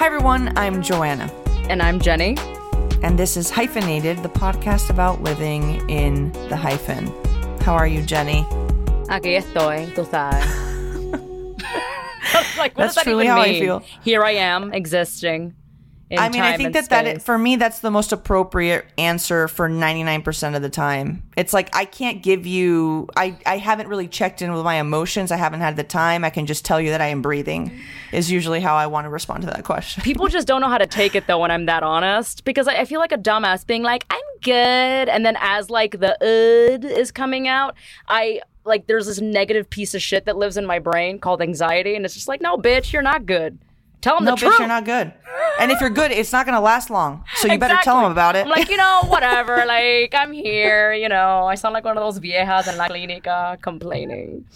Hi, everyone. I'm Joanna. And I'm Jenny. And this is Hyphenated, the podcast about living in the hyphen. How are you, Jenny? Aquí estoy, tú sabes. like, what That's does that truly even how I feel. Here I am, existing. I mean, I think that that space. for me that's the most appropriate answer for 99% of the time. It's like I can't give you I I haven't really checked in with my emotions. I haven't had the time. I can just tell you that I am breathing. Is usually how I want to respond to that question. People just don't know how to take it though when I'm that honest because I, I feel like a dumbass being like, I'm good. And then as like the ud is coming out, I like there's this negative piece of shit that lives in my brain called anxiety. And it's just like, no, bitch, you're not good. Tell them No, the bitch, truth. you're not good. And if you're good, it's not going to last long. So you better tell them about it. I'm like, you know, whatever. like, I'm here. You know, I sound like one of those viejas in la clínica complaining.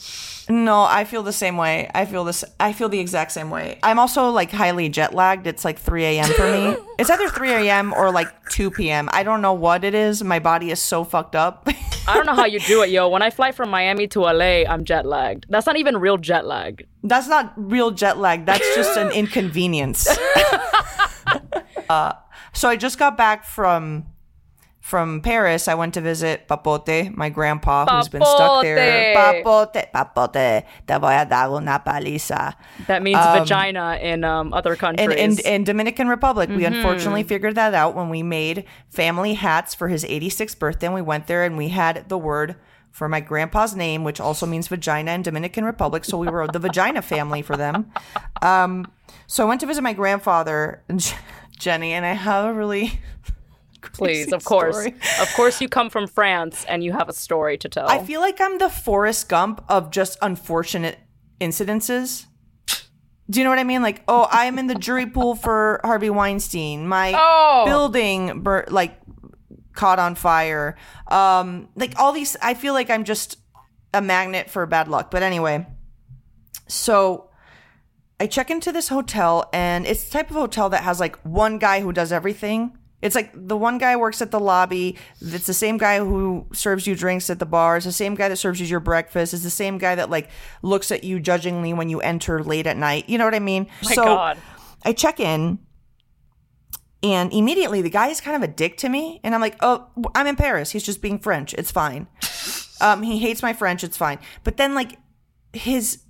No, I feel the same way. I feel this. I feel the exact same way. I'm also like highly jet lagged. It's like 3 a.m. for me. it's either 3 a.m. or like 2 p.m. I don't know what it is. My body is so fucked up. I don't know how you do it, yo. When I fly from Miami to LA, I'm jet lagged. That's not even real jet lag. That's not real jet lag. That's just an inconvenience. uh, so I just got back from from Paris. I went to visit Papote, my grandpa, who's been stuck there. Papote, Papote, te voy a dar una paliza. That means vagina in um, other countries. in, in, in Dominican Republic. We unfortunately figured that out when we made family hats for his 86th birthday. And we went there and we had the word for my grandpa's name, which also means vagina in Dominican Republic. So we were the vagina family for them. Um, so I went to visit my grandfather, Jenny, and I have a really. Please, of course. story. Of course, you come from France and you have a story to tell. I feel like I'm the Forrest Gump of just unfortunate incidences. Do you know what I mean? Like, oh, I'm in the jury pool for Harvey Weinstein. My Oh. building, bur- like, caught on fire. Um, like all these, I feel like I'm just a magnet for bad luck. But anyway, so I check into this hotel, and it's the type of hotel that has like one guy who does everything. It's like the one guy works at the lobby. It's the same guy who serves you drinks at the bar. It's the same guy that serves you your breakfast. It's the same guy that like looks at you judgingly when you enter late at night. You know what I mean? My God. I check in, and immediately the guy is kind of a dick to me, and I'm like, "Oh, I'm in Paris. He's just being French. It's fine." Um, he hates my French. It's fine. But then like his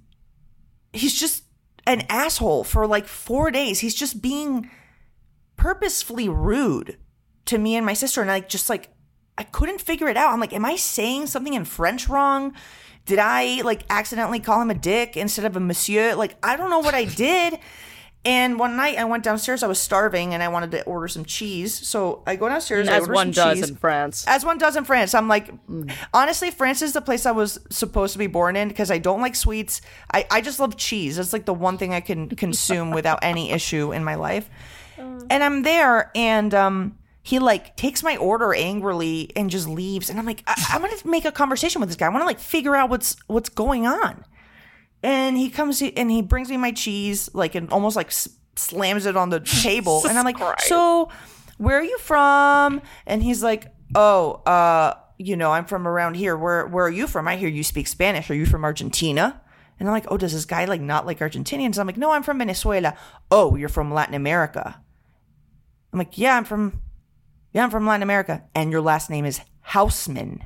he's just an asshole for like four days. He's just being purposefully rude to me and my sister. And I just like, I couldn't figure it out. I'm like, am I saying something in French wrong? Did I like accidentally call him a dick instead of a monsieur? Like, I don't know what I did. And one night I went downstairs, I was starving and I wanted to order some cheese. So I go downstairs, I as order one some does cheese in France. as one does in France. I'm like, honestly, France is the place I was supposed to be born in because I don't like sweets. I, I just love cheese. It's like the one thing I can consume without any issue in my life. And I'm there, and um, he like takes my order angrily and just leaves. And I'm like, I, I'm gonna make a conversation with this guy. I want to like figure out what's what's going on. And he comes and he brings me my cheese, like, and almost like slams it on the table. and I'm like, Christ. so where are you from? And he's like, oh, uh, you know, I'm from around here. Where where are you from? I hear you speak Spanish. Are you from Argentina? And I'm like, oh, does this guy like not like Argentinians? I'm like, no, I'm from Venezuela. Oh, you're from Latin America. I'm like, yeah, I'm from, yeah, I'm from Latin America. And your last name is Hausmann.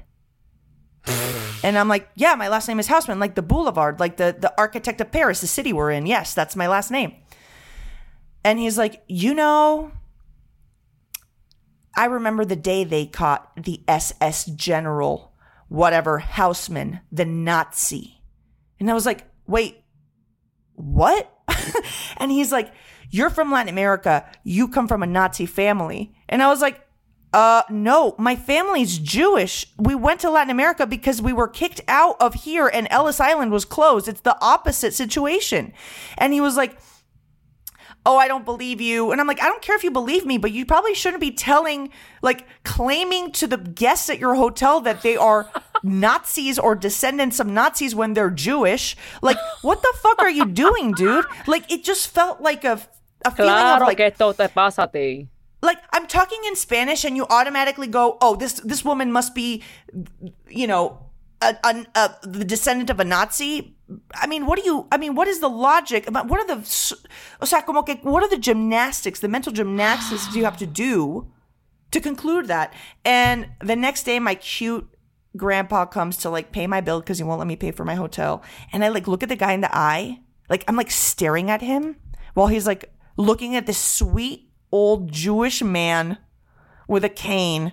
And I'm like, yeah, my last name is Hausmann, like the boulevard, like the the architect of Paris, the city we're in. Yes, that's my last name. And he's like, You know, I remember the day they caught the SS general, whatever, Hausmann, the Nazi. And I was like, Wait, what? and he's like, You're from Latin America. You come from a Nazi family. And I was like, uh, no, my family's Jewish. We went to Latin America because we were kicked out of here and Ellis Island was closed. It's the opposite situation. And he was like, Oh, I don't believe you. And I'm like, I don't care if you believe me, but you probably shouldn't be telling, like, claiming to the guests at your hotel that they are Nazis or descendants of Nazis when they're Jewish. Like, what the fuck are you doing, dude? Like, it just felt like a, a feeling of like, que esto te pasa a ti. Talking in Spanish and you automatically go, "Oh, this this woman must be, you know, a, a, a, the descendant of a Nazi." I mean, what do you? I mean, what is the logic? About what are the, o sea, como que, what are the gymnastics, the mental gymnastics you have to do to conclude that? And the next day, my cute grandpa comes to like pay my bill because he won't let me pay for my hotel, and I like look at the guy in the eye, like I'm like staring at him while he's like looking at this sweet old Jewish man with a cane.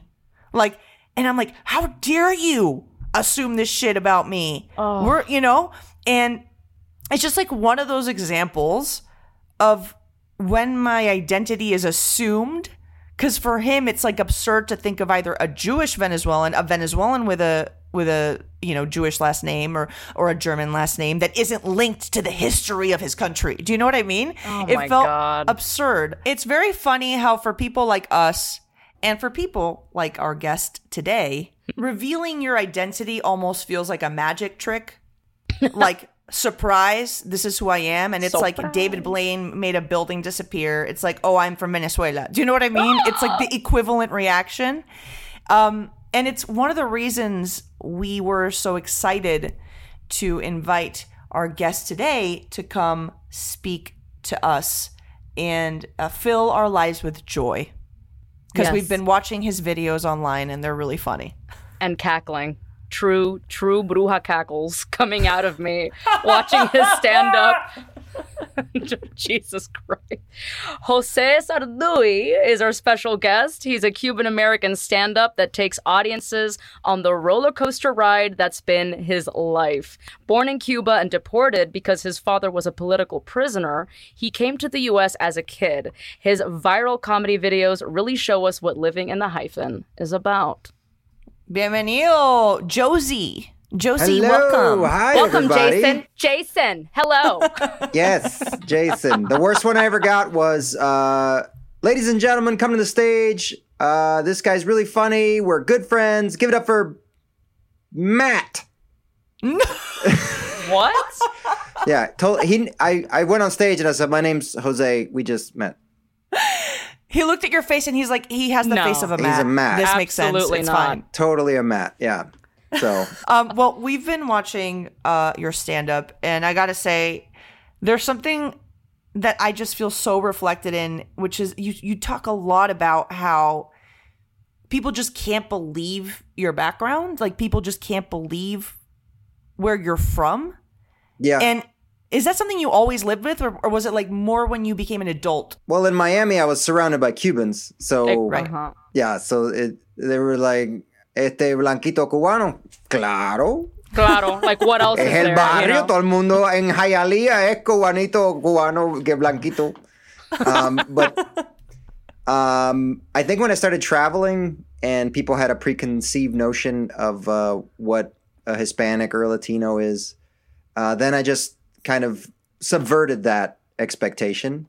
Like, and I'm like, how dare you assume this shit about me? Oh. We're, you know, and it's just like one of those examples of when my identity is assumed. Cause for him, it's like absurd to think of either a Jewish Venezuelan, a Venezuelan with a, with a, you know, Jewish last name or, or a German last name that isn't linked to the history of his country. Do you know what I mean? Oh it felt God. absurd. It's very funny how for people like us and for people like our guest today, revealing your identity almost feels like a magic trick. like surprise, this is who I am and it's like David Blaine made a building disappear. It's like, "Oh, I'm from Venezuela." Do you know what I mean? it's like the equivalent reaction. Um and it's one of the reasons we were so excited to invite our guest today to come speak to us and uh, fill our lives with joy. Because Yes. we've been watching his videos online and they're really funny. and cackling. True, true bruja cackles coming out of me watching his stand up. Jesus Christ. Jose Sarduy is our special guest. He's a Cuban American stand up that takes audiences on the roller coaster ride that's been his life. Born in Cuba and deported because his father was a political prisoner, he came to the US as a kid. His viral comedy videos really show us what living in the hyphen is about. Bienvenido, Josie. Josie, Hello, welcome. hi Welcome, everybody. Jason. Jason, hello. Yes, Jason. The worst one I ever got was, uh, ladies and gentlemen, come to the stage. Uh, this guy's really funny. We're good friends. Give it up for Matt. what? Yeah, told he. I I went on stage and I said, "My name's Jose. We just met." He looked at your face and he's like, he has the No. face of a He's a Matt. This makes sense. Absolutely It's not. fine. Totally a Matt. Yeah. So Um, well, we've been watching uh, your stand up, and I got to say, there's something that I just feel so reflected in, which is you, you talk a lot about how people just can't believe your background. Like, people just can't believe where you're from. yeah. And is that something you always lived with, or, or was it like more when you became an adult? well, in Miami, I was surrounded by Cubans. So Right. Uh-huh. yeah. So it they were like, "Este blanquito cubano." Claro. Claro. Like, what else is Es there? barrio, you know? todo el mundo en Hialeah es cubanito, cubano, que blanquito. Um, but um, I think when I started traveling and people had a preconceived notion of uh, what a Hispanic or a Latino is, uh, then I just kind of subverted that expectation.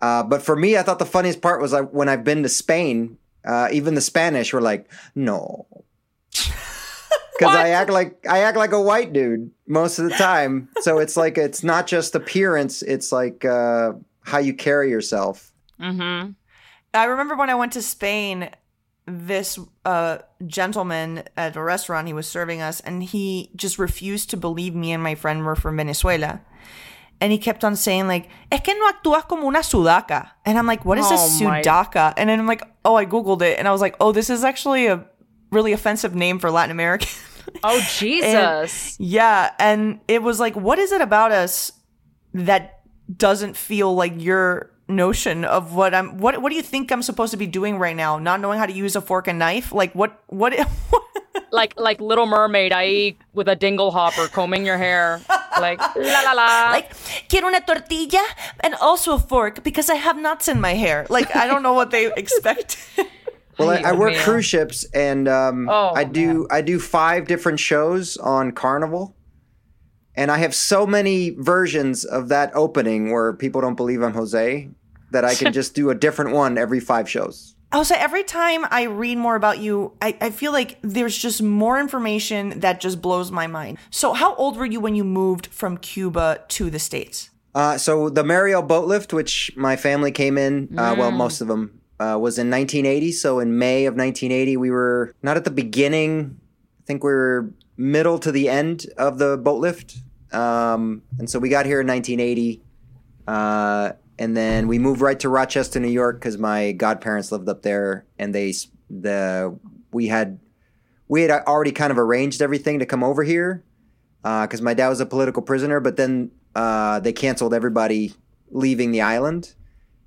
Uh, but for me, I thought the funniest part was like when I've been to Spain, uh, even the Spanish were like, no. Because I act like I act like a white dude most of the time. So it's like it's not just appearance; it's like uh, how you carry yourself. Mm-hmm. I remember when I went to Spain, this uh, gentleman at a restaurant, he was serving us, and he just refused to believe me and my friend were from Venezuela. And he kept on saying, like, es que no actúas como una sudaca. And I'm like, what is a Oh my- sudaca? And then I'm like, oh, I Googled it. And I was like, oh, this is actually a really offensive name for Latin American. Oh, Jesus. yeah. And it was like, what is it about us that doesn't feel like you're notion of what I'm what what do you think I'm supposed to be doing right now? Not knowing how to use a fork and knife? Like what what like like Little Mermaid, I with a dingle hopper combing your hair, like la la la. like quiero una tortilla and also a fork because I have nuts in my hair. Like I don't know what they expect. Well, I, I work Dios cruise ships, and um, Oh, I do I do five different shows on Carnival, and I have so many versions of that opening where people don't believe I'm Jose that I can just do a different one every five shows. Also, every time I read more about you, I, I feel like there's just more information that just blows my mind. So, how old were you when you moved from Cuba to the States? Uh, so the Mariel boat lift, which my family came in, uh, well, most of them, uh, was in 1980. So in May of 1980, we were not at the beginning. I think we were middle to the end of the boat lift. Um, and so we got here in 1980. Uh, and then we moved right to Rochester, New York, because my godparents lived up there, and they the we had we had already kind of arranged everything to come over here because my dad was a political prisoner, but then uh, they canceled everybody leaving the island.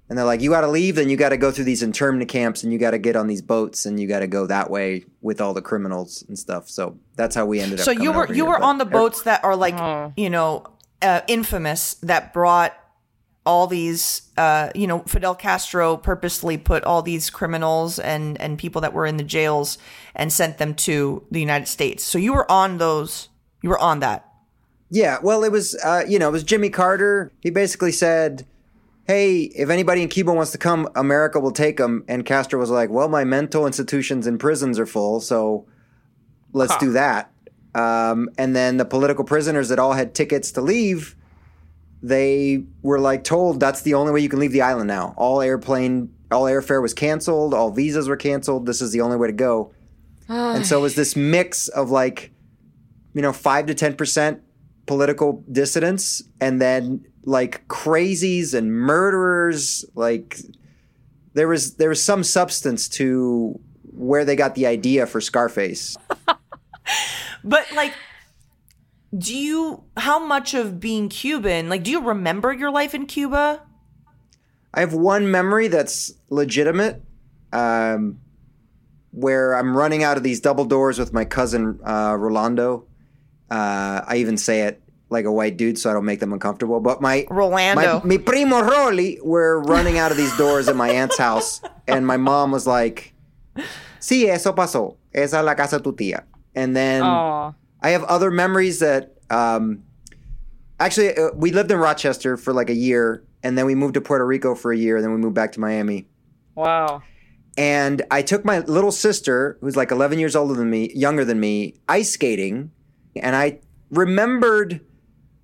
And they're like, you got to leave, then you got to go through these internment camps and you got to get on these boats and you got to go that way with all the criminals and stuff. So that's how we ended up. So you were over you here. were But on the boats that are like Oh. you know uh, infamous that brought all these uh, you know Fidel Castro purposely put all these criminals and and people that were in the jails and sent them to the United States. So you were on those. You were on that. Yeah, well, it was uh, you know it was Jimmy Carter. He basically said, "Hey, if anybody in Cuba wants to come, America will take them." And Castro was like, "Well, my mental institutions and prisons are full, so let's do that." Um, and then the political prisoners that all had tickets to leave, they were like told that's the only way you can leave the island now. All airplane, all airfare was canceled. All visas were canceled. This is the only way to go. and so it was this mix of like, you know, five to ten percent political dissidents, and then like crazies and murderers. Like there was there was some substance to where they got the idea for Scarface. But like, do you? How much of being Cuban? Like, do you remember your life in Cuba? I have one memory that's legitimate, um, where I'm running out of these double doors with my cousin uh, Rolando. Uh, I even say it like a white dude so I don't make them uncomfortable. But my Rolando. my, mi primo Rolly, we're running out of these doors at my aunt's house, and my mom was like, "Sí, eso pasó. Esa es la casa de tu tía." And then Aw. I have other memories that um, actually uh, we lived in Rochester for like a year, and then we moved to Puerto Rico for a year, and then we moved back to Miami. Wow. And I took my little sister, who's like 11 years older than me, younger than me, ice skating, and I remembered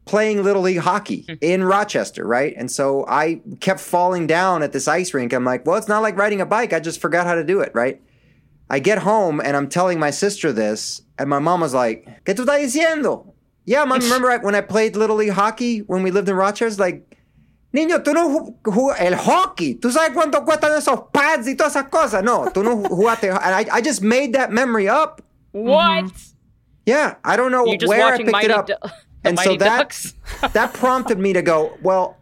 playing little league hockey in Rochester, right? And so I kept falling down at this ice rink. I'm like, well, it's not like riding a bike. I just forgot how to do it, right? I get home and I'm telling my sister this, and my mom was like, ¿Qué tú estás diciendo? Yeah, mom, remember I- when I played Little League hockey when we lived in Rochester? Like, niño, tú no ju- ju- el hockey. Tú sabes cuánto cuestan esos pads y todas esas cosas. No, tú no ju- jugaste. And I, I just made that memory up. What? Mm-hmm. Yeah, I don't know where I picked Mighty it up. Du- and Mighty so that that prompted me to go, well,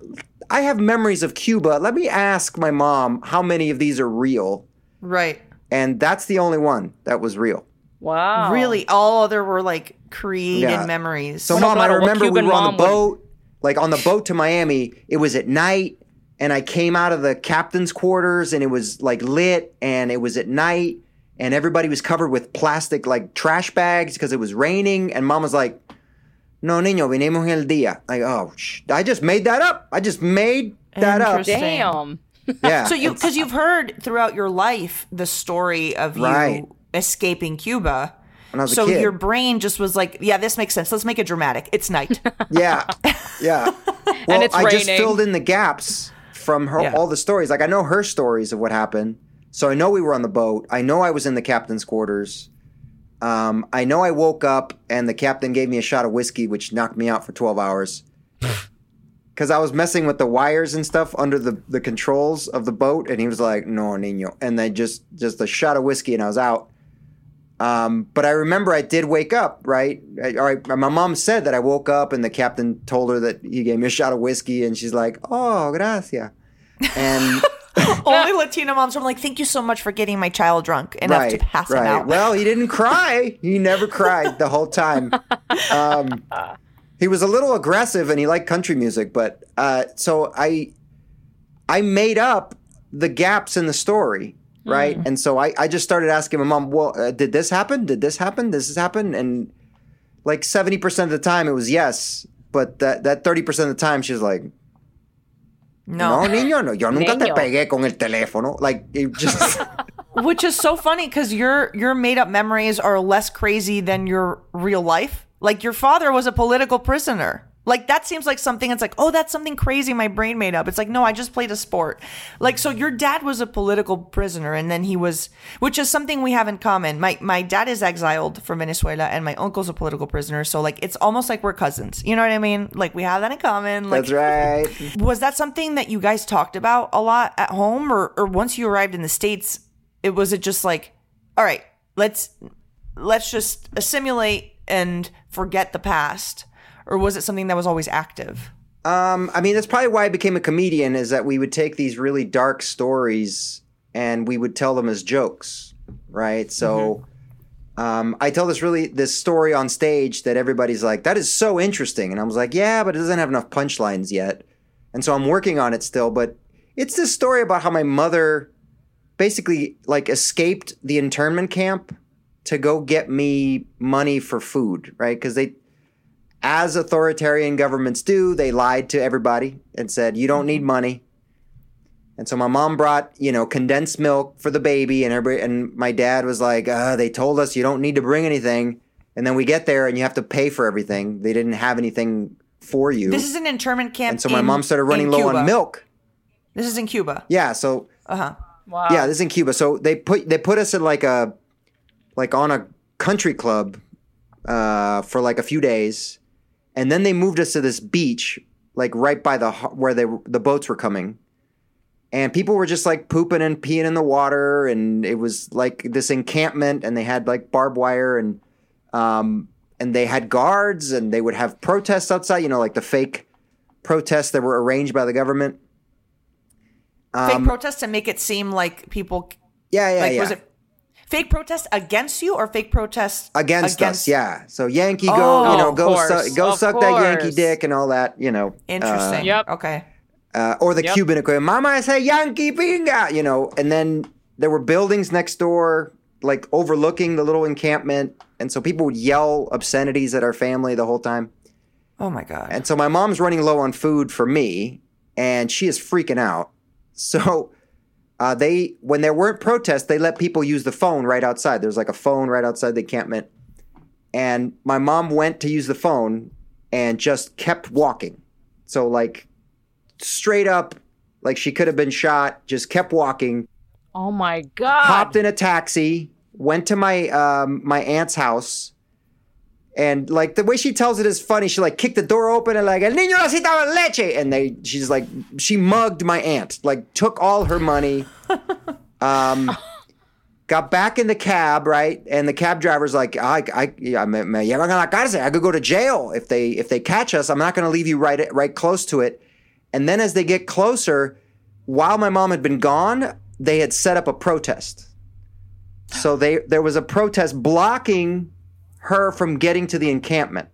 I have memories of Cuba. Let me ask my mom how many of these are real. Right. And that's the only one that was real. Wow. Really, all other were like created Yeah. memories. So, Bueno, mom, I remember we were on the mom would- boat, like on the boat to Miami. It was at night, and I came out of the captain's quarters, and it was like lit, and it was at night, and everybody was covered with plastic like trash bags because it was raining. And mom was like, "No, niño, vinimos en el día." Like, oh, sh- I just made that up. I just made that up. Damn. Yeah. So you because you've heard throughout your life the story of you escaping Cuba. When I was a so kid. your brain just was like, yeah, this makes sense. Let's make it dramatic. It's night. Yeah, yeah. Well, it's I just filled in the gaps from her Yeah. all the stories. Like I know her stories of what happened, so I know we were on the boat. I know I was in the captain's quarters. Um, I know I woke up and the captain gave me a shot of whiskey, which knocked me out for twelve hours. Because I was messing with the wires and stuff under the, the controls of the boat, and he was like, "No, niño," and then just just a shot of whiskey, and I was out. Um, but I remember I did wake up, right? I, all right. My mom said that I woke up and the captain told her that he gave me a shot of whiskey, and she's like, "Oh, gracias." And Only Latino moms are like, thank you so much for getting my child drunk enough right, to pass him out. Well, he didn't cry. He never cried the whole time. Um, he was a little aggressive and he liked country music, but uh, so I I made up the gaps in the story, right? And so I, I just started asking my mom, well, uh, did this happen? Did this happen? Does this happen? And like 70% of the time it was yes, but that, that 30% of the time she was like, no. no, niño, no, yo nunca te pegué con el teléfono. Like, it just, Which is so funny because your your made up memories are less crazy than your real life. Like your father was a political prisoner. Like that seems like something it's like, oh, that's something crazy my brain made up. It's like, no, I just played a sport. Like so your dad was a political prisoner and then he was which is something we have in common. My my dad is exiled from Venezuela and my uncle's a political prisoner. So like it's almost like we're cousins. You know what I mean? Like we have that in common. Like that's right. was that something that you guys talked about a lot at home or or once you arrived in the states it was it just like all right let's let's just assimilate and forget the past or was it something that was always active Um, I mean, that's probably why I became a comedian. Is that we would take these really dark stories and we would tell them as jokes, right? So, um, I tell this really this story on stage that everybody's like, "That is so interesting," and I was like, "Yeah, but it doesn't have enough punchlines yet," and so I'm working on it still. But it's this story about how my mother basically like escaped the internment camp to go get me money for food, right? Because they as authoritarian governments do, they lied to everybody and said, "You don't need money." And so my mom brought, you know, condensed milk for the baby, and everybody, and my dad was like, uh, "They told us you don't need to bring anything." And then we get there, and you have to pay for everything. They didn't have anything for you, this is an internment camp and so my in- mom started running low on milk. this is in cuba Yeah, so uh-huh Wow. yeah, this is in Cuba. So they put they put us in like a like on a country club uh, for like a few days, and then they moved us to this beach like right by the where they the boats were coming, and people were just like pooping and peeing in the water, and it was like this encampment, and they had like barbed wire and um and they had guards, and they would have protests outside, you know, like the fake protests that were arranged by the government. fake protests to make it seem like people Yeah, yeah, like yeah. was it fake protests against you or fake protests against, us. Yeah. So Yankee, go, Oh, you know, go, su- go of suck that Yankee dick and all that, you know. interesting Yep. okay Uh, or the Yep. Cuban equivalent. Mama say Yankee pinga, you know. And then there were buildings next door, like overlooking the little encampment, and so people would yell obscenities at our family the whole time. oh my god And so my mom's running low on food for me, and she is freaking out. So uh, they, when there weren't protests, they let people use the phone right outside. There's like a phone right outside the encampment, and my mom went to use the phone and just kept walking. So like straight up, like she could have been shot. Just kept walking Oh my god. hopped in a taxi, went to my um, my aunt's house, and like the way she tells it is funny. She like kicked the door open and like el niño necesitaba leche, and they she's like she mugged my aunt, like took all her money. Um, got back in the cab, right, and the cab driver's like, I, I, yeah, me, me llevan a la cárcel. I could go to jail if they if they catch us. I'm not going to leave you right right close to it. And then as they get closer, while my mom had been gone, they had set up a protest. So they there was a protest blocking her from getting to the encampment.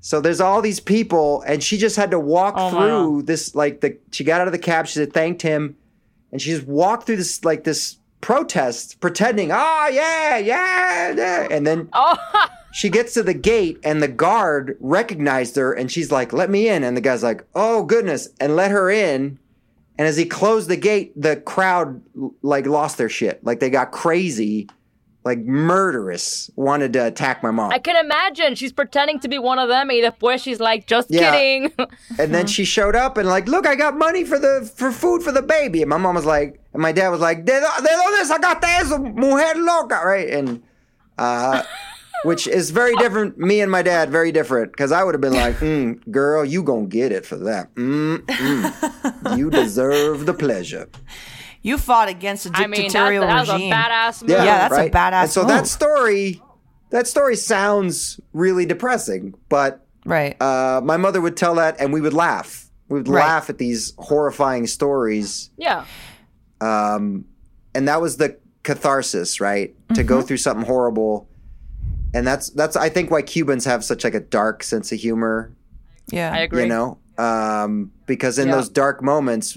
So there's all these people, and she just had to walk Oh, through this. Like the she got out of the cab, she said thanked him, and she just walked through this like this protest, pretending, oh yeah, yeah, yeah, and then Oh, she gets to the gate and the guard recognized her and she's like, let me in. And the guy's like, oh goodness, and let her in. And as he closed the gate, the crowd like lost their shit. Like they got crazy, like murderous, wanted to attack my mom. I can imagine she's pretending to be one of them, and después she's like, just Yeah. kidding. And then she showed up and like, look, I got money for the for food for the baby. And my mom was like, and my dad was like, de, de donde sacaste eso, mujer loca, right? And uh, which is very different. Me and my dad, very different. Because I would have been like, mm, girl, you gonna get it for that. Mm, mm. you deserve the pleasure. You fought against a I mean, that, dictatorial that was a regime. badass move. Yeah, Yeah, that's a right? badass And so that story, that story sounds really depressing, but right. uh, my mother would tell that and we would laugh We would Right. laugh at these horrifying stories, Yeah. um, and that was the catharsis, right? To Mm-hmm. go through something horrible, and that's that's I think why Cubans have such like a dark sense of humor. Yeah. I agree. You know, um, because in Yeah. those dark moments,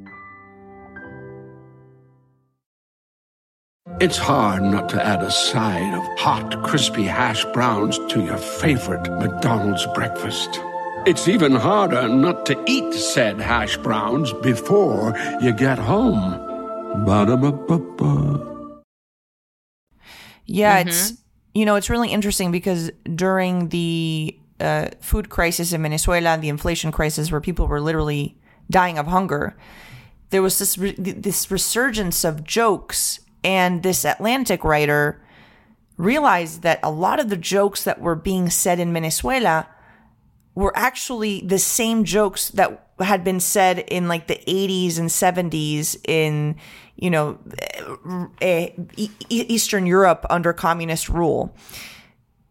It's hard not to add a side of hot, crispy hash browns to your favorite McDonald's breakfast. It's even harder not to eat said hash browns before you get home. Ba-da-ba-ba-ba. Yeah, it's you know it's really interesting because during the uh, food crisis in Venezuela, the inflation crisis, where people were literally dying of hunger, there was this re- this resurgence of jokes, and this Atlantic writer realized that a lot of the jokes that were being said in Venezuela were actually the same jokes that had been said in like the 80s and 70s in you know eh, E- E- Eastern Europe under communist rule.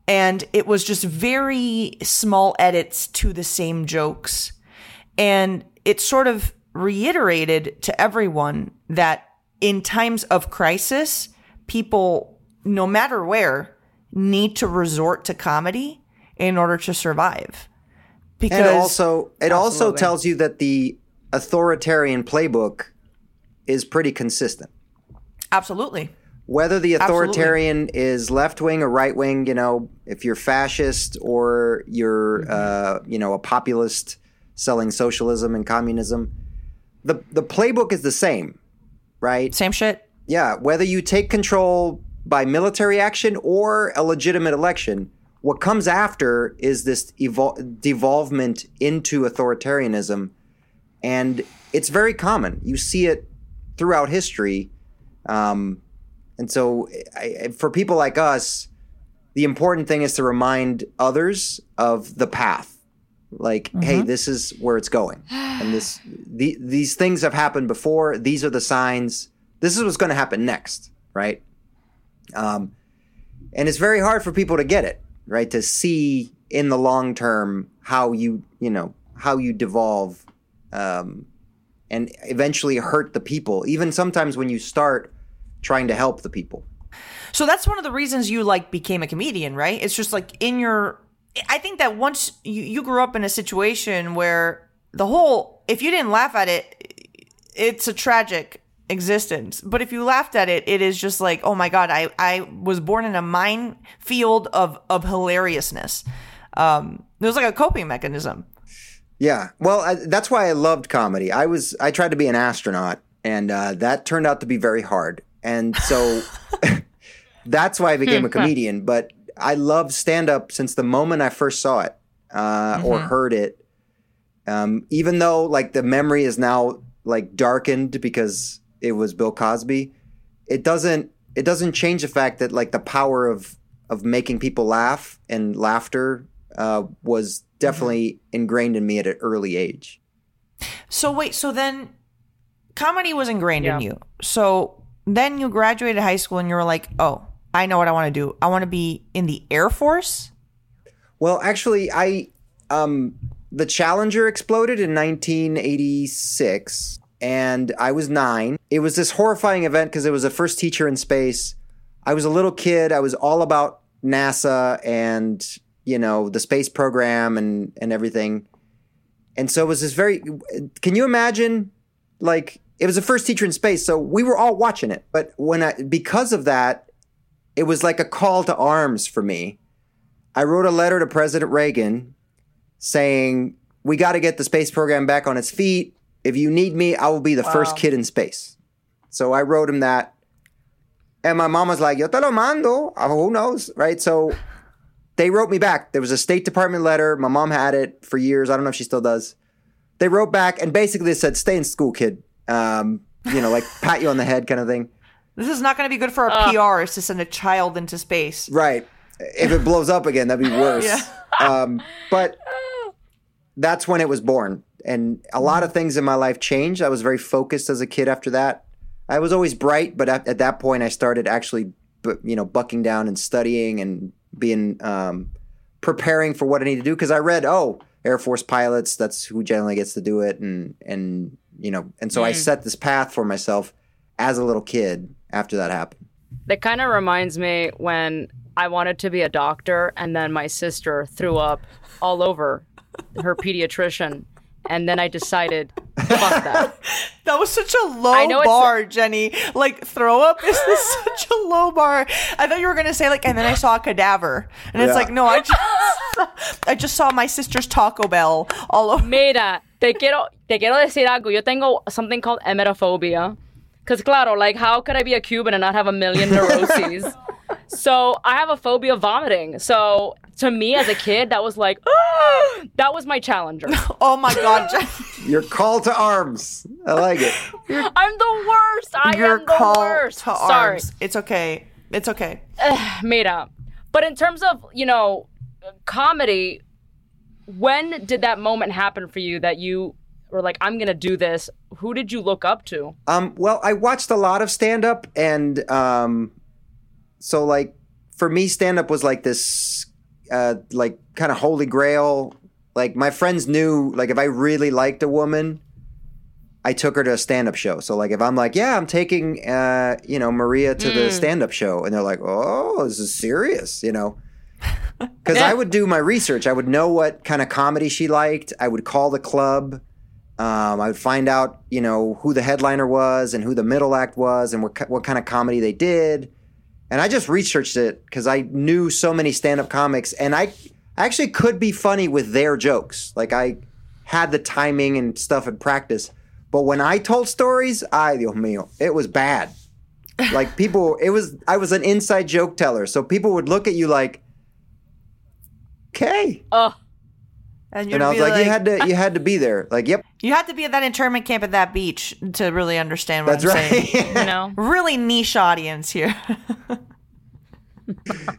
And it was just very small edits to the same jokes. And it sort of reiterated to everyone that in times of crisis, people, no matter where, need to resort to comedy in order to survive. Because And also, it also tells you that the authoritarian playbook is pretty consistent. absolutely. Whether the Absolutely. authoritarian is left wing or right wing, you know, if you're fascist or you're, Mm-hmm. uh, you know, a populist selling socialism and communism, the the playbook is the same, right? Same shit. Yeah, whether you take control by military action or a legitimate election, what comes after is this evol- devolvement into authoritarianism. And it's very common. You see it throughout history. Um, and so, I, for people like us, the important thing is to remind others of the path. Like, hey, this is where it's going, and this the, these things have happened before. These are the signs. This is what's going to happen next, right? Um, and it's very hard for people to get it, right? To see in the long term how you, you know, how you devolve, um, and eventually hurt the people. Even sometimes when you start trying to help the people. So that's one of the reasons you like became a comedian, right? It's just like in your I think that once you, you grew up in a situation where the whole if you didn't laugh at it, it's a tragic existence. But if you laughed at it, it is just like, oh my God, I, I was born in a minefield of of hilariousness. Um it was like a coping mechanism. Yeah, well, I, that's why I loved comedy. I was I tried to be an astronaut, and uh, that turned out to be very hard. And so that's why I became a comedian. But I love stand up since the moment I first saw it uh, or heard it. Um, even though like the memory is now like darkened because it was Bill Cosby, it doesn't it doesn't change the fact that like the power of of making people laugh and laughter uh, was definitely ingrained in me at an early age. So wait, so then comedy was ingrained in you. So then you graduated high school and you were like, "Oh, I know what I want to do. I want to be in the Air Force." Well, actually, I um, the Challenger exploded in 1986, and I was nine. It was this horrifying event because it was the first teacher in space. I was a little kid. I was all about NASA and you know the space program and and everything. And so it was this very. Can you imagine? Like it was the first teacher in space, so we were all watching it. But when I because of that, it was like a call to arms for me. I wrote a letter to President Reagan saying, We got to get the space program back on its feet. If you need me, I will be the first kid in space. So I wrote him that. And my mom was like, Yo te lo mando. Uh, Who knows? Right. So they wrote me back. There was a State Department letter. My mom had it for years. I don't know if she still does. they wrote back and basically they said, "Stay in school, kid." Um, you know, like pat you on the head, kind of thing. This is not going to be good for our PR is to send a child into space. Right. If it blows up again, that'd be worse. Yeah. um, but that's when it was born. And a lot of things in my life changed. I was very focused as a kid after that. I was always bright, but at, at that point, I started actually, you know, bucking down and studying and being um, preparing for what I need to do. Because I read, oh, Air Force pilots, that's who generally gets to do it, and and you know, and so I set this path for myself as a little kid after that happened. That kind of reminds me when I wanted to be a doctor, and then my sister threw up all over her pediatrician, and then I decided, fuck that. That was such a low I know bar, Jenny. Like throw up is this such a low bar. I thought you were gonna say like, and then I saw a cadaver, and it's like, no, I just, I just saw my sister's Taco Bell all over. Mira, te quiero, te quiero decir algo. Yo tengo something called emetophobia. Because, claro, like, how could I be a Cuban and not have a million neuroses? so, I have a phobia of vomiting. So, to me as a kid, that was like, that was my challenger. Oh my god, Your call to arms. I like it. I'm the worst. I your am the call worst. to Sorry. arms. It's okay. It's okay. made up. But in terms of, you know, comedy, when did that moment happen for you that you were like, I'm going to do this? Who did you look up to? Um, well, I watched a lot of stand up, and um, so like for me, stand up was like this, uh, like kind of holy grail. Like my friends knew, like if I really liked a woman, I took her to a stand up show. So like if I'm like, yeah, I'm taking, uh, you know, Maria to the stand up show, and they're like, oh, this is serious, you know. Because I would do my research. I would know what kind of comedy she liked. I would call the club. Um, I would find out, you know, who the headliner was and who the middle act was and what what kind of comedy they did. And I just researched it because I knew so many stand up comics, and I actually could be funny with their jokes. Like I had the timing and stuff in practice. But when I told stories, ay Dios mío, it was bad. Like people, it was I was an inside joke teller, so people would look at you like, "Okay," Oh, And, you'd and I was be like, "You had to, you had to be there." Like, "Yep, you had to be at that internment camp at that beach to really understand what that's I'm right." saying. you know? Really niche audience here.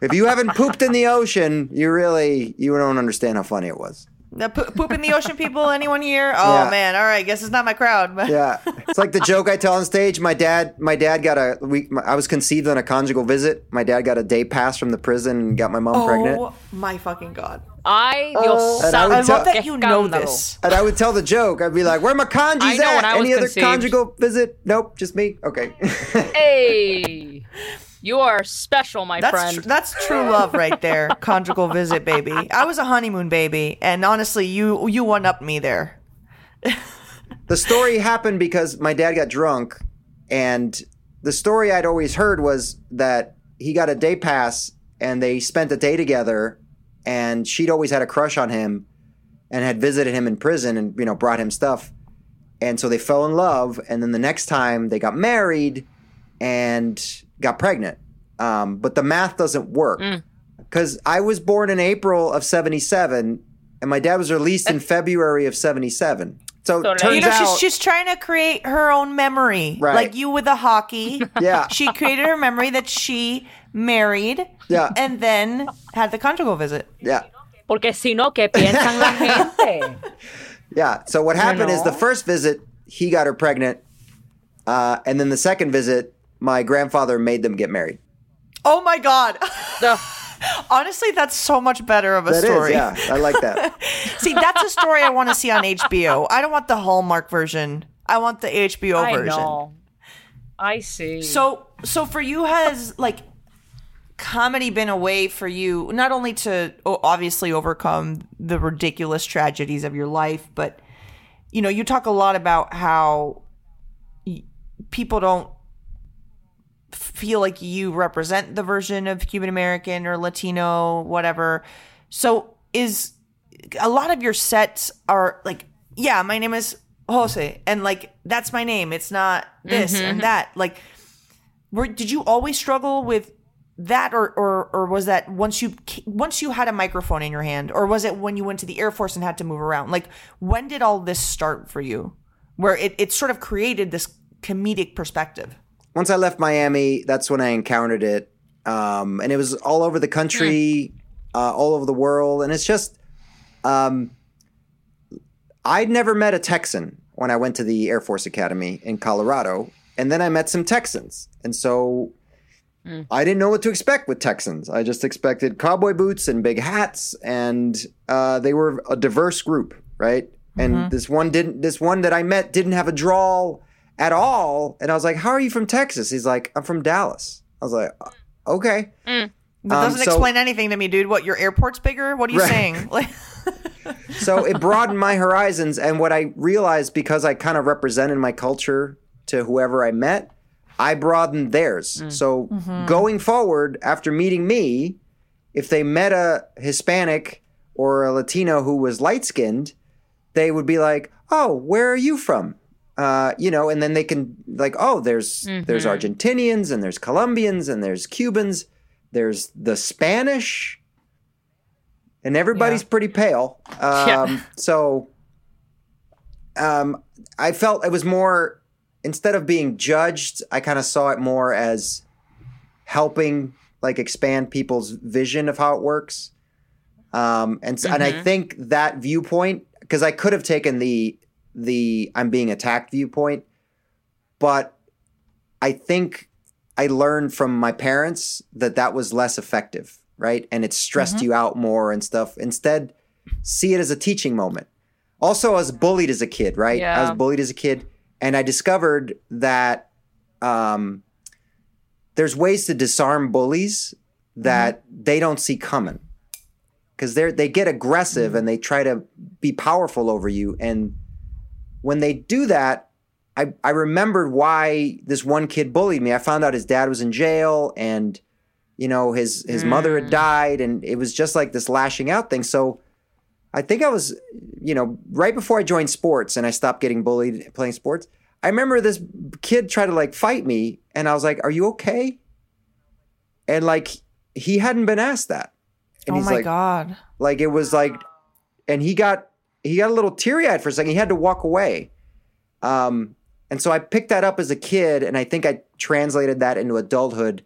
if you haven't pooped in the ocean, you really you don't understand how funny it was. the po- poop in the ocean people. Anyone here? Oh Yeah. man, all right. Guess it's not my crowd. But Yeah, it's like the joke I tell on stage. My dad, my dad got a. We, my, I was conceived on a conjugal visit. My dad got a day pass from the prison and got my mom pregnant. oh my fucking god. Ay, Dios uh, And I would I tell- love that you know Escándalo. this. And I would tell the joke. I'd be like, "Where my conjugs I know at? when I was Any other conceived. conjugal visit? Nope, just me. Okay." Hey, you are special, my That's friend. tr- that's true love right there. Conjugal visit, baby. I was a honeymoon baby, and honestly, you you one up me there. the story happened because my dad got drunk, and the story I'd always heard was that he got a day pass and they spent a day together, and she'd always had a crush on him, and had visited him in prison and you know brought him stuff, and so they fell in love, and then the next time they got married, and got pregnant. Um, but the math doesn't work because I was born in April of '77, and my dad was released in February of '77. So So it turns You know, out, she's she's trying to create her own memory, Right. like you with the hockey. Yeah. she created her memory that she married, Yeah. and then had the conjugal visit. yeah, Porque si no, ¿qué piensan la gente? yeah. So what happened is know? the first visit he got her pregnant, uh, and then the second visit, my grandfather made them get married. Oh my god! The- Honestly, that's so much better of a That is, story. yeah, I like that. See, that's a story I want to see on HBO. I don't want the Hallmark version. I want the HBO I version. know. I see. So, so for you has like comedy been a way for you not only to obviously overcome the ridiculous tragedies of your life, but you know, you talk a lot about how y- people don't feel like you represent the version of Cuban American or Latino, whatever. So, is a lot of your sets are like, yeah, my name is Jose, and like that's my name. It's not this and mm-hmm. that. Like, were did you always struggle with that or or or was that once you once you had a microphone in your hand or was it when you went to the air force and had to move around like when did all this start for you where it, it sort of created this comedic perspective Once I left Miami, that's when I encountered it. Um, and it was all over the country, uh, all over the world. And it's just, um, I'd never met a Texan when I went to the Air Force Academy in Colorado. And then I met some Texans. And so I didn't know what to expect with Texans. I just expected cowboy boots and big hats, and uh, they were a diverse group, right? And this one didn't. This one that I met didn't have a drawl at all, and I was like, "How are you from Texas?" He's like, "I'm from Dallas." I was like, uh, "Okay." Mm. that Um, doesn't so- explain anything to me dude. What your airport's bigger? What are you Right. saying? So it broadened my horizons and what i realized because i kind of represented my culture to whoever i met i broadened theirs. Mm. So mm-hmm. going forward after meeting me if they met a hispanic or a latino who was light skinned they would be like oh where are you from uh, you know and then they can like oh there's there's argentinians and there's colombians and there's cubans there's the spanish and everybody's pretty pale. Um, Yeah. So um, I felt it was more, instead of being judged, I kind of saw it more as helping like expand people's vision of how it works. Um, and s and I think that viewpoint, because I could have taken the the I'm being attacked viewpoint, but I think I learned from my parents that that was less effective, right? And it stressed mm-hmm. you out more and stuff. Instead, see it as a teaching moment. Also, I was bullied as a kid, right? I was bullied as a kid, and I discovered that um, there's ways to disarm bullies that mm-hmm. they don't see coming because they they get aggressive mm-hmm. and they try to be powerful over you and when they do that I, I remembered why this one kid bullied me. I found out his dad was in jail and you know his his mother had mm. died and it was just like this lashing out thing. So i think i was you know right before i joined sports and i stopped getting bullied playing sports i remember this kid tried to like fight me and i was like are you okay? And like he hadn't been asked that. And oh he's my like god. like it was like and he got he got a little teary-eyed for a second. He had to walk away. Um and so i picked that up as a kid and i think i translated that into adulthood.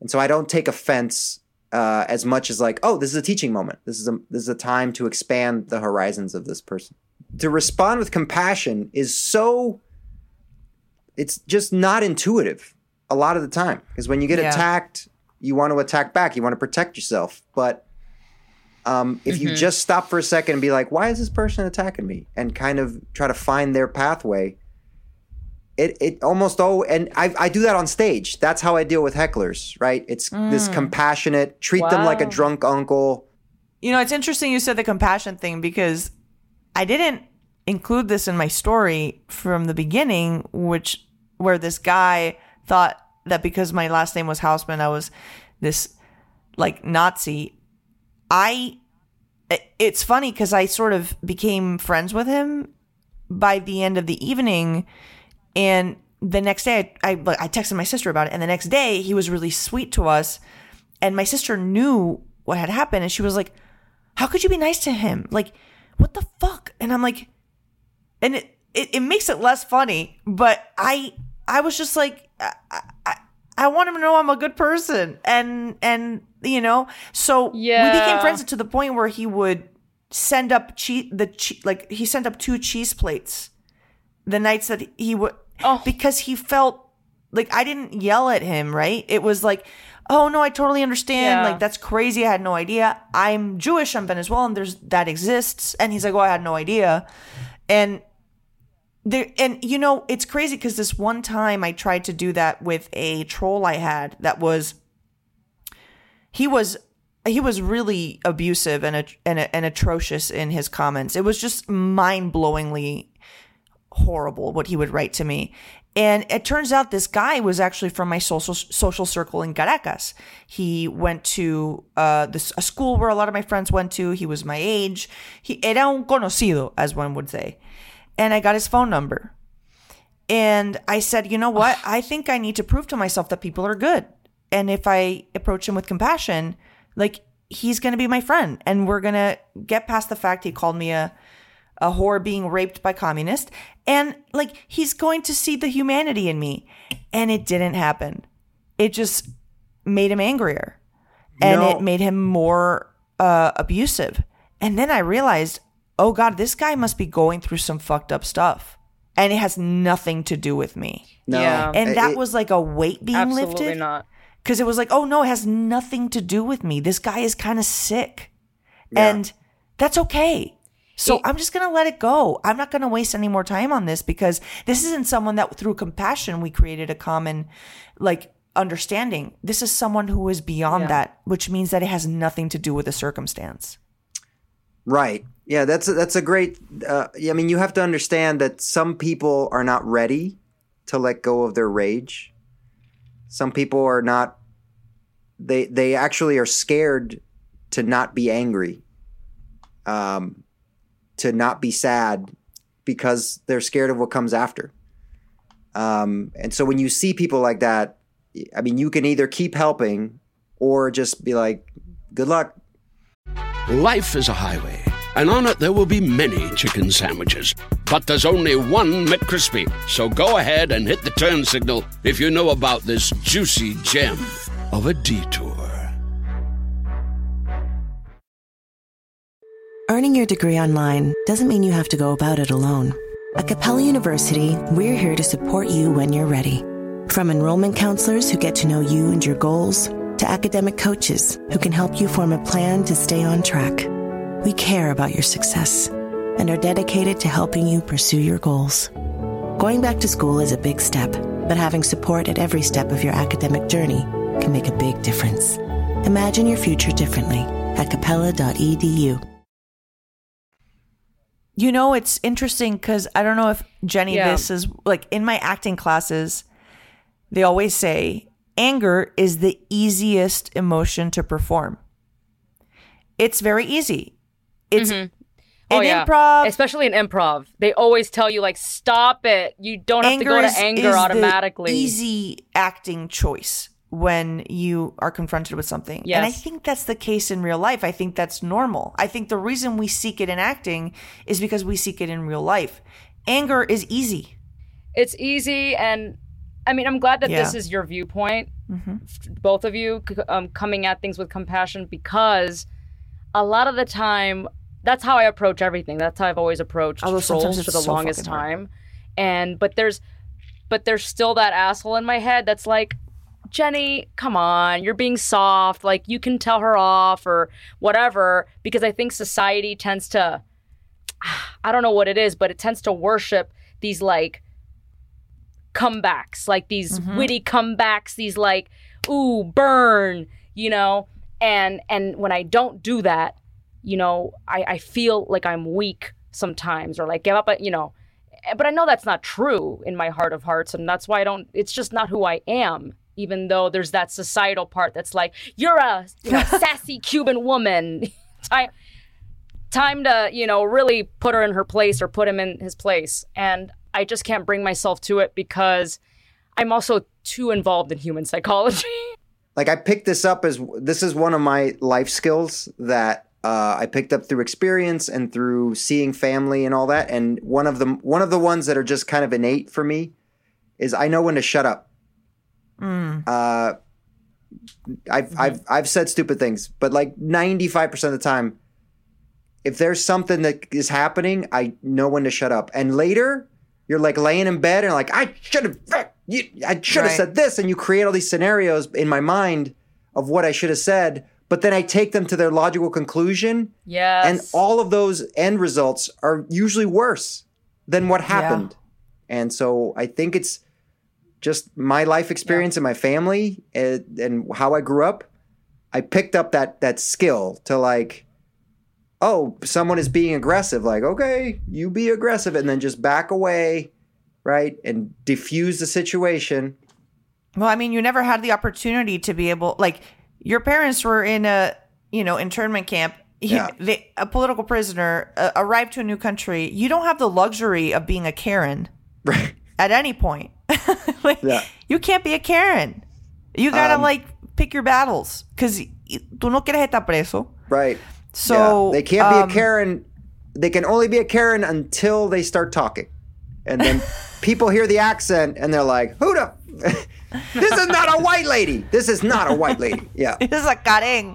And so i don't take offense uh, as much as like oh this is a teaching moment. This is a this is a time to expand the horizons of this person. To respond with compassion is so it's just not intuitive a lot of the time. Because when you get Yeah. attacked you want to attack back. You want to protect yourself. But um, if you just stop for a second and be like why is this person attacking me? and kind of try to find their pathway it it almost oh and I, I do that on stage. That's how i deal with hecklers right? It's this compassionate treat them like a drunk uncle. You know, it's interesting you said the compassion thing because I didn't include this in my story from the beginning, which where this guy thought that because my last name was Hausmann, I was this like Nazi. I it's funny because I sort of became friends with him by the end of the evening, and the next day I, I I texted my sister about it, and the next day he was really sweet to us, and my sister knew what had happened, and she was like, "How could you be nice to him? Like, what the fuck?" And I'm like, and it it, it makes it less funny, but I I was just like, I, I want him to know I'm a good person, and and you know, so we became friends to the point where he would send up cheese the che- like he sent up two cheese plates the nights that he would Oh. because he felt like I didn't yell at him, right? It was like, oh no, I totally understand. Yeah. Like that's crazy. I had no idea. I'm Jewish. I'm Venezuelan. There's that exists. And he's like, oh, I had no idea. And there, and you know, it's crazy because this one time I tried to do that with a troll I had that was, he was. He was really abusive and, and and atrocious in his comments. It was just mind-blowingly horrible what he would write to me. And it turns out this guy was actually from my social social circle in Caracas. He went to uh, this a school where a lot of my friends went to. He was my age. He era un conocido, as one would say. And I got his phone number. And I said, you know what? I think I need to prove to myself that people are good. and if I approach him with compassion, like he's going to be my friend and we're going to get past the fact he called me a a whore being raped by communist and like he's going to see the humanity in me and it didn't happen it just made him angrier and No. it made him more uh, abusive and then i realized oh god this guy must be going through some fucked up stuff and it has nothing to do with me No. Yeah. and that It- was like a weight being Absolutely lifted not. because it was like, oh no, it has nothing to do with me. This guy is kind of sick, Yeah. and that's okay. So I'm just gonna let it go. I'm not gonna waste any more time on this because this isn't someone that through compassion we created a common, like understanding. This is someone who is beyond Yeah. that, which means that it has nothing to do with the circumstance. Right. Yeah, that's a, that's a great. Uh, I mean, you have to understand that some people are not ready to let go of their rage. Some people are not. They they actually are scared to not be angry, um, to not be sad, because they're scared of what comes after. Um, and so when you see people like that, I mean, you can either keep helping, or just be like, "Good luck." Life is a highway, and on it there will be many chicken sandwiches. But there's only one McCrispy. So go ahead and hit the turn signal if you know about this juicy gem of a detour. Earning your degree online doesn't mean you have to go about it alone. At Capella University, we're here to support you when you're ready. From enrollment counselors who get to know you and your goals, to academic coaches who can help you form a plan to stay on track. We care about your success and are dedicated to helping you pursue your goals. Going back to school is a big step, but having support at every step of your academic journey can make a big difference. Imagine your future differently at capella.edu. You know, it's interesting because I don't know if Jenny, Yeah. this is like in my acting classes, they always say anger is the easiest emotion to perform. It's very easy. It's mm-hmm. in Oh yeah, improv. especially in improv, they always tell you like, "Stop it! You don't have to go to anger is the automatically." easy acting choice when you are confronted with something. Yes. And I think that's the case in real life. I think that's normal. I think the reason we seek it in acting is because we seek it in real life. Anger is easy. it's easy and i mean i'm glad that this Yeah. Mm-hmm. is your viewpoint f- both of you um, coming at things with compassion because a lot of the time that's how i approach everything that's how i've always approached Although trolls for the so longest fucking hard. time and but there's but there's still that asshole in my head that's like Jenny, come on, you're being soft. Like you can tell her off or whatever because I think society tends to I don't know what it is, but it tends to worship these like comebacks, like these mm-hmm. witty comebacks, these like, ooh, burn, you know? And and when I don't do that, you know, I, I feel like I'm weak sometimes or like give up, you know. Eh, but I know that's not true in my heart of hearts, and that's why I don't it's just not who I am. Even though there's that societal part that's like, you're a you know, sassy Cuban woman. Time time to, you know, really put her in her place or put him in his place. And I just can't bring myself to it because I'm also too involved in human psychology. like I picked this up as this is one of my life skills that uh, I picked up through experience and through seeing family and all that. And one of them, one of the ones that are just kind of innate for me, is I know when to shut up. Uh, I've I've I've said stupid things, but like ninety five percent of the time, if there's something that is happening, I know when to shut up. And later, you're like laying in bed and like I should have, I should have Right. said this, and you create all these scenarios in my mind of what I should have said. But then I take them to their logical conclusion, and all of those end results are usually worse than what happened. And so I think it's just my life experience and my family and, and how I grew up. I picked up that that skill to like, oh, someone is being aggressive. Like, okay, you be aggressive, and then just back away, right, and diffuse the situation. Well, I mean, you never had the opportunity to be able, like, your parents were in a, you know, internment camp. Yeah. they, a political prisoner uh, arrived to a new country. You don't have the luxury of being a Karen Right. at any point. like, Yeah. You can't be a Karen. You gotta Um, like pick your battles because tú no quieres estar preso. Right. So Yeah. they can't be um, a Karen. They can only be a Karen until they start talking, and then people hear the accent and they're like, "Who the? this is not a white lady. This is not a white lady." Yeah. This is a Karen.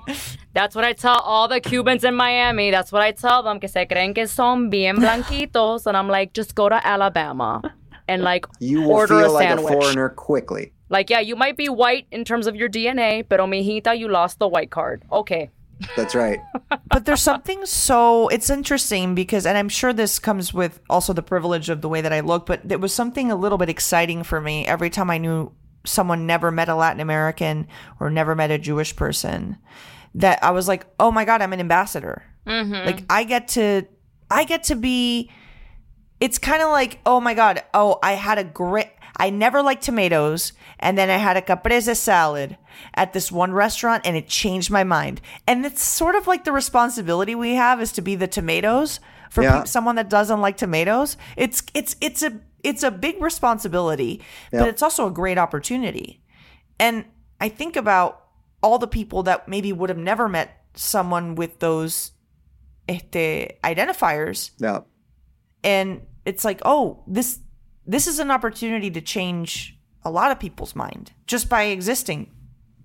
That's what I tell all the Cubans in Miami. That's what I tell them. Que se creen que son bien blanquitos. And I'm like, just go to Alabama and like You will order feel a like sandwich. a foreigner quickly. Like, yeah, you might be white in terms of your DNA, pero mijita, you lost the white card. Okay. That's right. but there's something so it's interesting because and i'm sure this comes with also the privilege of the way that i look but it was something a little bit exciting for me every time i knew someone never met a latin american or never met a jewish person that i was like oh my god i'm an ambassador mm-hmm. like i get to i get to be it's kind of like, oh my God, oh, I had a great, I never liked tomatoes. And then I had a caprese salad at this one restaurant and it changed my mind. And it's sort of like the responsibility we have is to be the tomatoes for Yeah. peop- someone that doesn't like tomatoes. It's, it's, it's a, it's a big responsibility, Yeah. but it's also a great opportunity. And I think about all the people that maybe would have never met someone with those este, identifiers Yeah. and it's like oh this this is an opportunity to change a lot of people's mind just by existing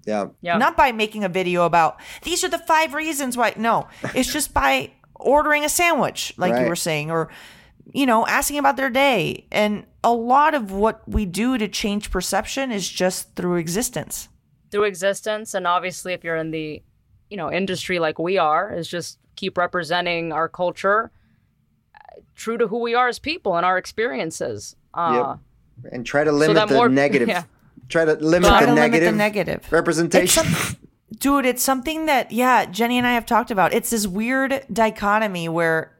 Yeah. Yeah. not by making a video about these are the five reasons why no it's just by ordering a sandwich like you were saying or you know asking about their day and a lot of what we do to change perception is just through existence Through existence. And obviously, if you're in the, you know, industry like we are, is just keep representing our culture uh, true to who we are as people and our experiences. Uh, And try to limit that the more- negative. yeah. Try to limit Try the to limit negative the negative representation. It's some- dude, it's something that yeah, Jenny and I have talked about. It's this weird dichotomy where,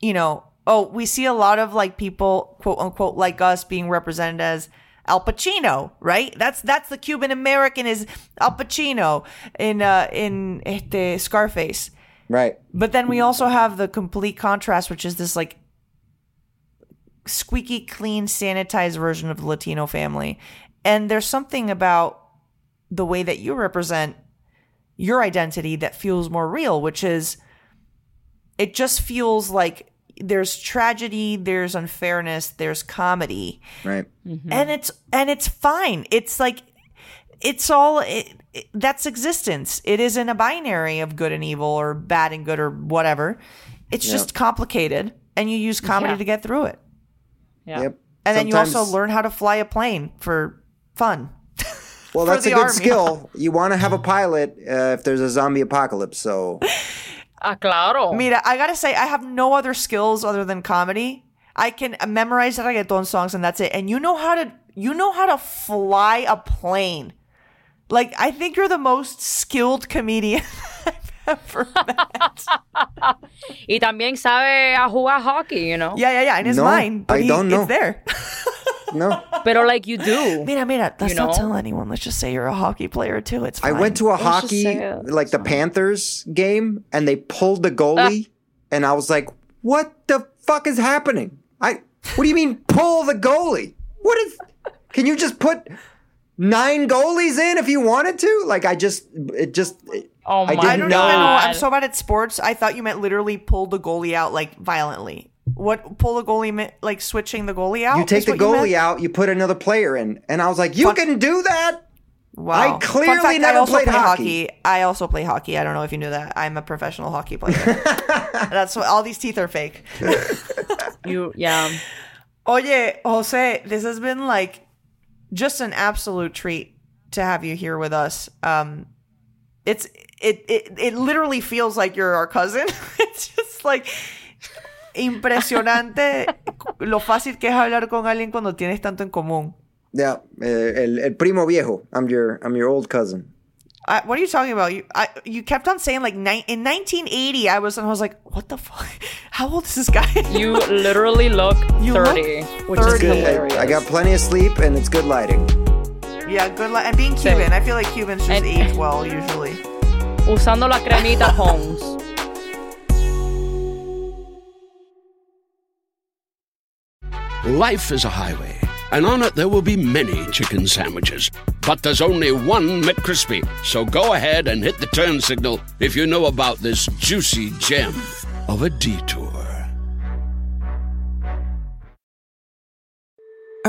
you know, oh, we see a lot of like people quote unquote like us being represented as Al Pacino, right? That's that's the Cuban American is Al Pacino in uh in este Scarface. right. But then we also have the complete contrast, which is this like squeaky clean, sanitized version of the Latino family. And there's something about the way that you represent your identity that feels more real, which is it just feels like there's tragedy, there's unfairness, there's comedy Right. Mm-hmm. and it's and it's fine it's like it's all it, it- that's existence it isn't a binary of good and evil or bad and good or whatever it's just complicated and you use comedy Yeah. to get through it yeah. Yep. and then you also learn how to fly a plane for fun Well, that's a good army. skill. You want to have a pilot uh, if there's a zombie apocalypse. So Ah, claro. Mira, I gotta say, I have no other skills other than comedy. I can memorize reggaeton songs and that's it. And you know how to you know how to fly a plane. Like I think you're the most skilled comedian I've ever met. Y también sabe a jugar hockey, you know? Yeah, yeah, yeah. In his No, mind, but I he- don't know. it's there. no, Pero like you do. Mira, mira. Let's You not know? tell anyone. Let's just say you're a hockey player too. It's I went to a Let's hockey like the Panthers game, and they pulled the goalie, ah. and I was like, "What the fuck is happening? I what do you mean pull the goalie? What is? Can you just put nine goalies in if you wanted to? Like I just it just Oh my didn't I don't know. even know. God. I'm so bad at sports. I thought you meant literally pull the goalie out like violently. What pull the goalie meant? Like switching the goalie out? you take the what you goalie out, you put another player in, and I was like, you Fuck. can do that. Wow. I clearly fact, never I also played play hockey. I also play hockey. I don't know if you knew that. I'm a professional hockey player. That's what all these teeth are fake. You, yeah. Oye, Jose, this has been like just an absolute treat to have you here with us. Um, it's it it it literally feels like you're our cousin. it's just like impresionante lo fácil que es hablar con alguien cuando tienes tanto en común. Yeah, eh, el, el primo viejo. I'm your I'm your old cousin. I, what are you talking about? You I, you kept on saying like ni- in 1980. I was and I was like, what the fuck? How old is this guy? You literally look You look 30, which is Good. hilarious. I, I got plenty of sleep, and it's good lighting. Yeah, good luck. And being Cuban, I feel like Cubans just And- age well usually. Usando la cremita Holmes. Life is a highway, and on it there will be many chicken sandwiches. But there's only one McCrispy. So go ahead and hit the turn signal if you know about this juicy gem of a detour.